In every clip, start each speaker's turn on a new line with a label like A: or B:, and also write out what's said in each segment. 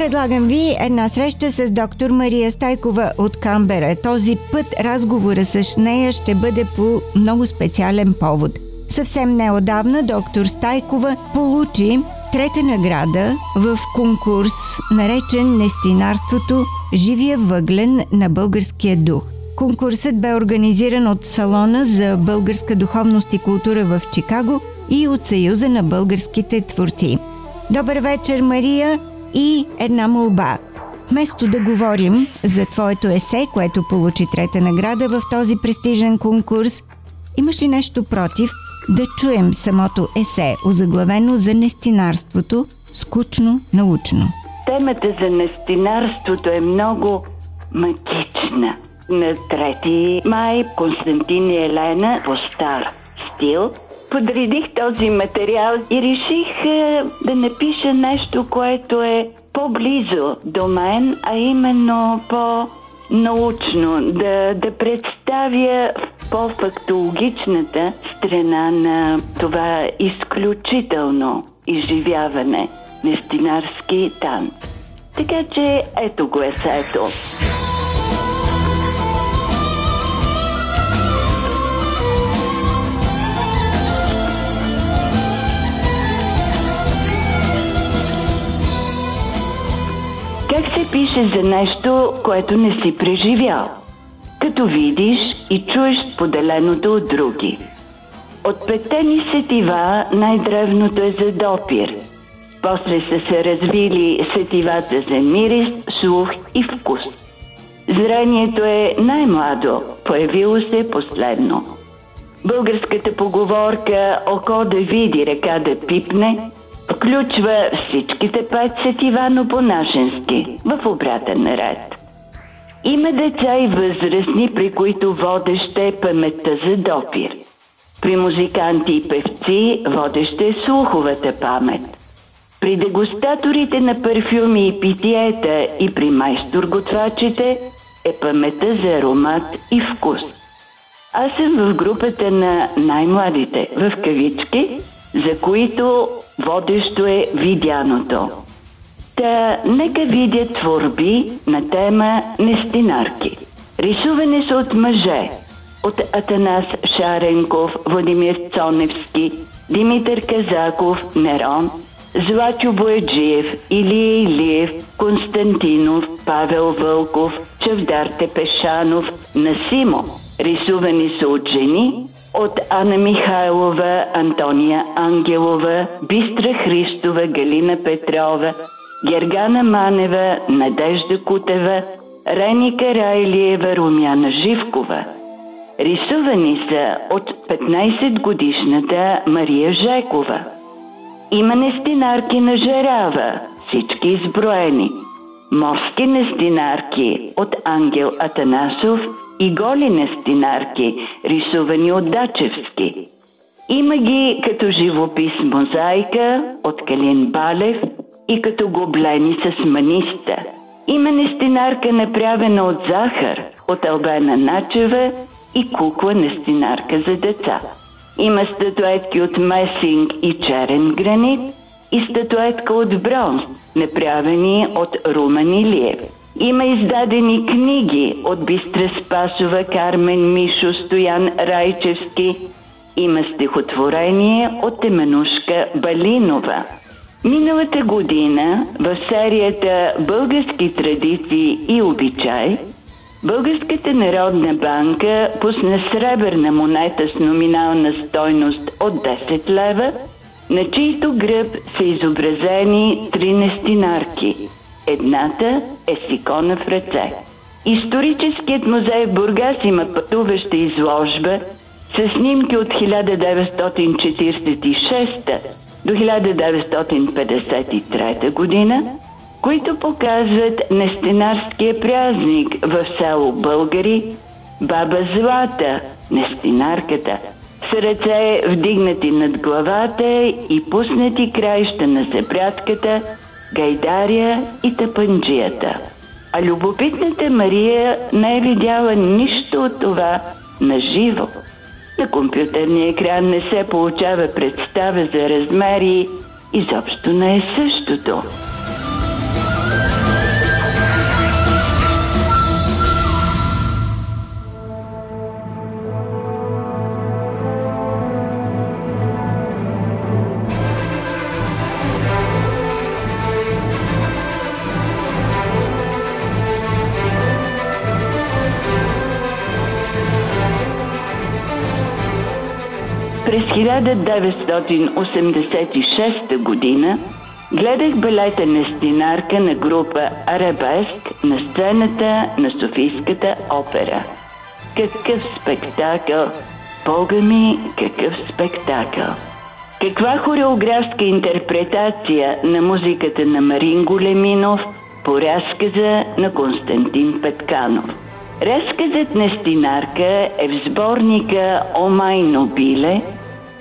A: Предлагам ви една среща с доктор Мария Стайкова от Камбера. Този път разговора с нея ще бъде по много специален повод. Съвсем неодавна доктор Стайкова получи трета награда в конкурс, наречен Нестинарството Живия въглен на българския дух. Конкурсът бе организиран от Салона за българска духовност и култура в Чикаго и от Съюза на българските творци. Добър вечер, Мария! И една молба. Вместо да говорим за твоето есе, което получи трета награда в този престижен конкурс, имаш ли нещо против да чуем самото есе, озаглавено за нестинарството, скучно научно?
B: Темата за нестинарството е много магична. На 3 май Константин и Елена по стар стил подредих този материал и реших е, да напиша нещо, което е по-близо до мен, а именно по-научно, да, да представя по-фактологичната страна на това изключително изживяване на стинарски танц. Така че ето го е пише за нещо, което не си преживял? Като видиш и чуеш поделеното от други. От петте ни сетива най-древното е за допир. После са се развили сетивата за мирис, слух и вкус. Зрението е най-младо, появило се последно. Българската поговорка «Око да види, река да пипне» Включва всичките пет сетива, но по-нашенски, в обратен ред. Има деца и възрастни, при които водеща е паметта за допир. При музиканти и певци водеща е слуховата памет. При дегустаторите на парфюми и питиета и при майстор-готвачите е паметта за аромат и вкус. Аз съм в групата на най-младите, в кавички, за които Водещо е видяното. Та нека видят творби на тема Нестинарки. Рисуване са от мъже. От Атанас Шаренков, Владимир Цоневски, Димитър Казаков, Нерон, Златю Бояджиев, Илия Илиев, Константинов, Павел Вълков, Чавдар Тепешанов, Насимо. Рисувани са от жени, от Ана Михайлова, Антония Ангелова, Бистра Христова, Галина Петрова, Гергана Манева, Надежда Кутева, Рени Карайлиева, Румяна Живкова. Рисувани са от 15 годишната Мария Жекова. Има нестинарки на Жерава, всички изброени. Морски нестинарки от Ангел Атанасов – и голи нестинарки, рисувани от Дачевски. Има ги като живопис мозайка от Калин Балев и като гоблени с маниста. Има нестинарка направена от захар от Албена Начева и кукла нестинарка за деца. Има статуетки от месинг и черен гранит и статуетка от бронз, направени от Румен Илиев. Има издадени книги от Бистра Спасова, Кармен Мишо, Стоян Райчевски. Има стихотворение от Теменушка Балинова. Миналата година в серията Български традиции и обичай Българската народна банка пусна сребърна монета с номинална стойност от 10 лева, на чийто гръб са изобразени три нестинарки – Едната е с икона в ръце. Историческият музей в Бургас има пътуваща изложба с снимки от 1946 до 1953 година, които показват нестинарския празник в село Българи, баба Злата, нестинарката, с ръце вдигнати над главата и пуснати краища на зебратката, гайдаря и тъпанджията. А любопитната Мария не е видяла нищо от това на живо. На компютърния екран не се получава представа за размери, изобщо не е същото. 1986 година гледах балета Нестинарка на група Арабеск на сцената на Софийската опера. Какъв спектакъл! Бога ми, какъв спектакъл! Каква хореографска интерпретация на музиката на Марин Големинов по разказа на Константин Петканов. Разказът Нестинарка е в сборника Омай Нобиле –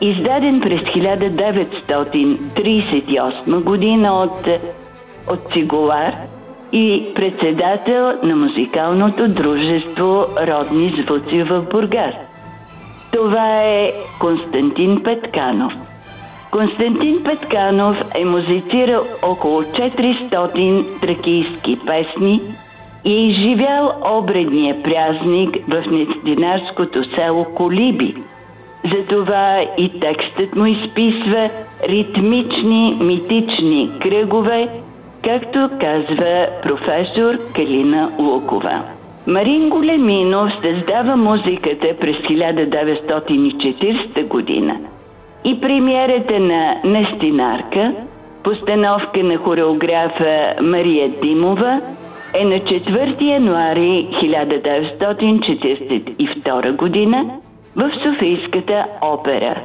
B: издаден през 1938 година от, от Цигулар и председател на музикалното дружество Родни звуци в Бургас. Това е Константин Петканов. Константин Петканов е музицирал около 400 тракийски песни и е изживял обредния празник в нестинарското село Колиби – затова и текстът му изписва ритмични, митични кръгове, както казва професор Калина Лукова. Марин Големинов създава музиката през 1940 година и премиерата на Нестинарка, постановка на хореографа Мария Димова, е на 4 януари 1942 година – в Софийската опера.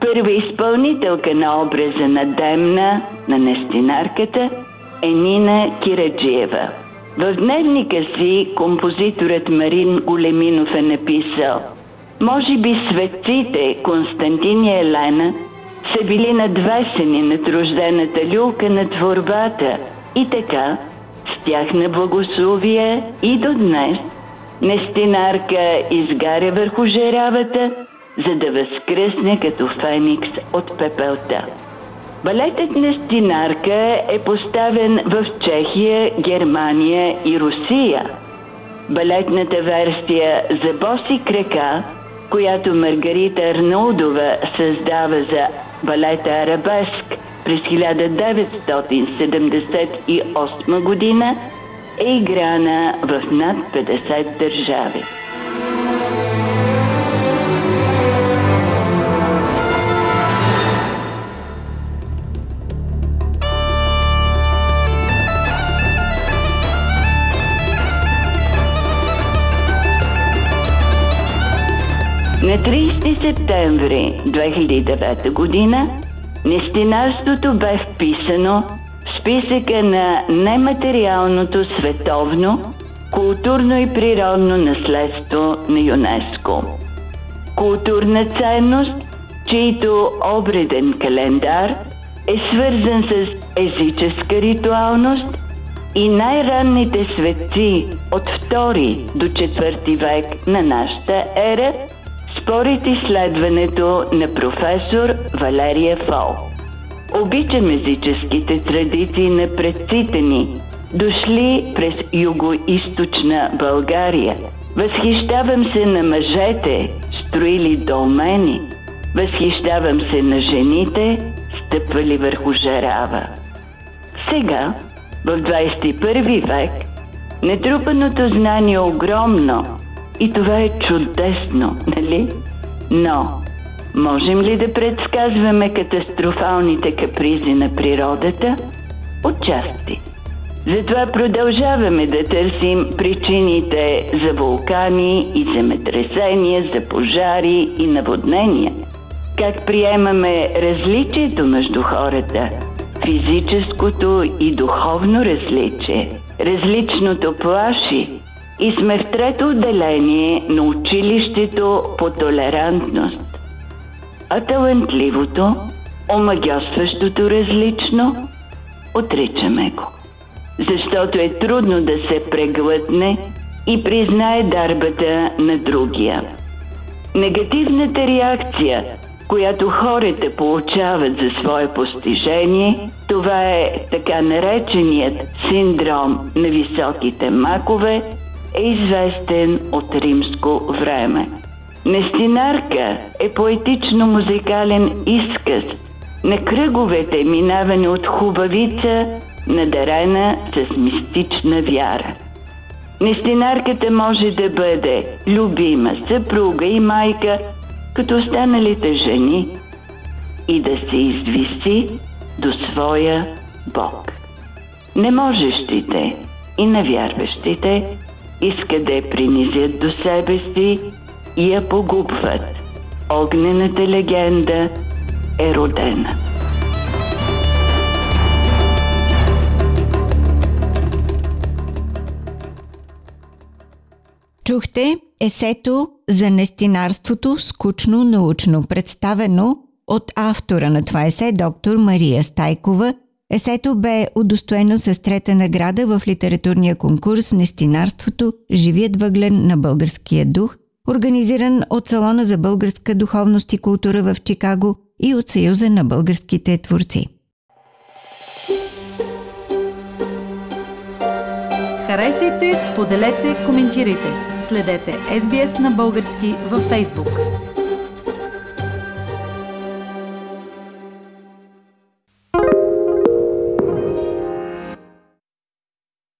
B: Първа изпълнителка на образа на Демна, на Нестинарката, е Нина Кираджиева. В дневника си композиторът Марин Големинов е написал Може би светците Константин и Елена са били надвесени над рождената люлка на творбата и така, с тях на благословие и до днес – Нестинарка изгаря върху жеравата, за да възкръсне като феникс от пепелта. Балетът Нестинарка е поставен в Чехия, Германия и Русия. Балетната версия за боси крека, която Маргарита Арнолдова създава за балета Арабеск през 1978 година, е играна в над 50 държави. На 30 септември 2009 година нестинарството бе вписано списъка на нематериалното световно културно и природно наследство на ЮНЕСКО. Културна ценност, чийто обреден календар е свързан с езическа ритуалност и най-ранните светци от 2 до 4 век на нашата ера спорят изследването на професор Валерия Фол. Обичам езическите традиции на предците ни, дошли през юго-источна България. Възхищавам се на мъжете, строили долмени. Възхищавам се на жените, стъпвали върху жарава. Сега, в 21 век, нетрупаното знание е огромно и това е чудесно, нали? Но Можем ли да предсказваме катастрофалните капризи на природата? Отчасти. Затова продължаваме да търсим причините за вулкани и земетресения, за пожари и наводнения. Как приемаме различието между хората, физическото и духовно различие. Различното плаши и сме в трето отделение на училището по толерантност. А талантливото, омагьосващото различно, отричаме го защото е трудно да се преглътне и признае дарбата на другия. Негативната реакция, която хората получават за свое постижение, това е така нареченият синдром на високите макове, е известен от римско време. Нестинарка е поетично-музикален изказ на кръговете, минаване от хубавица надарена с мистична вяра. Нестинарката може да бъде любима съпруга и майка, като останалите жени, и да се извиси до своя Бог. Неможещите и навярващите искат да я принизят до себе си и я погубват. Огнената легенда е родена.
A: Чухте есето за нестинарството скучно научно, представено от автора на това есе, доктор Мария Стайкова. Есето бе удостоено с трета награда в литературния конкурс Нестинарството Живият въглен на българския дух, организиран от Салона за българска духовност и култура в Чикаго и от Съюза на българските творци.
C: Харесайте, споделете, коментирайте. Следете SBS на български във Facebook.